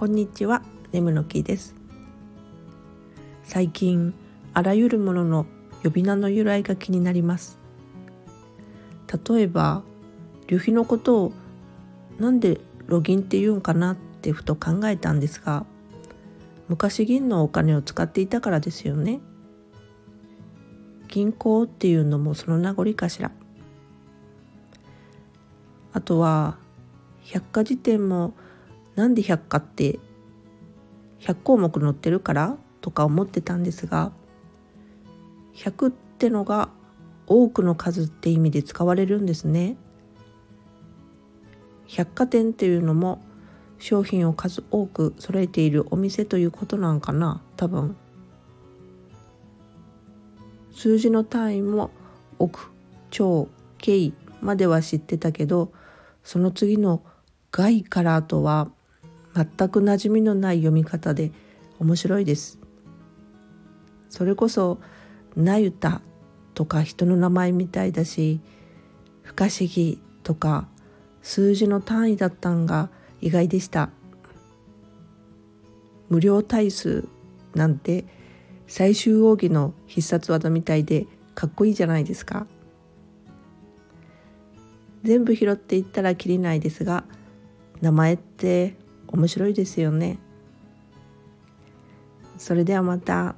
こんにちは、ネムの木です。最近あらゆるものの呼び名の由来が気になります。例えば旅費のことをなんでロギンって言うんかなってふと考えたんですが昔銀のお金を使っていたからですよね。銀行っていうのもその名残かしら。あとは百科事典もなんで百科って100項目載ってるからとか思ってたんですが100ってのが多くの数って意味で使われるんですね。百貨店っていうのも商品を数多く揃えているお店ということなんかな多分。数字の単位も億超京までは知ってたけどその次の外からとは全く馴染みのない読み方で面白いです。それこそ「なゆた」とか人の名前みたいだし「不可思議」とか数字の単位だったんが意外でした。無料対数なんて最終奥義の必殺技みたいでかっこいいじゃないですか。全部拾っていったらきりないですが名前って面白いですよね。それではまた。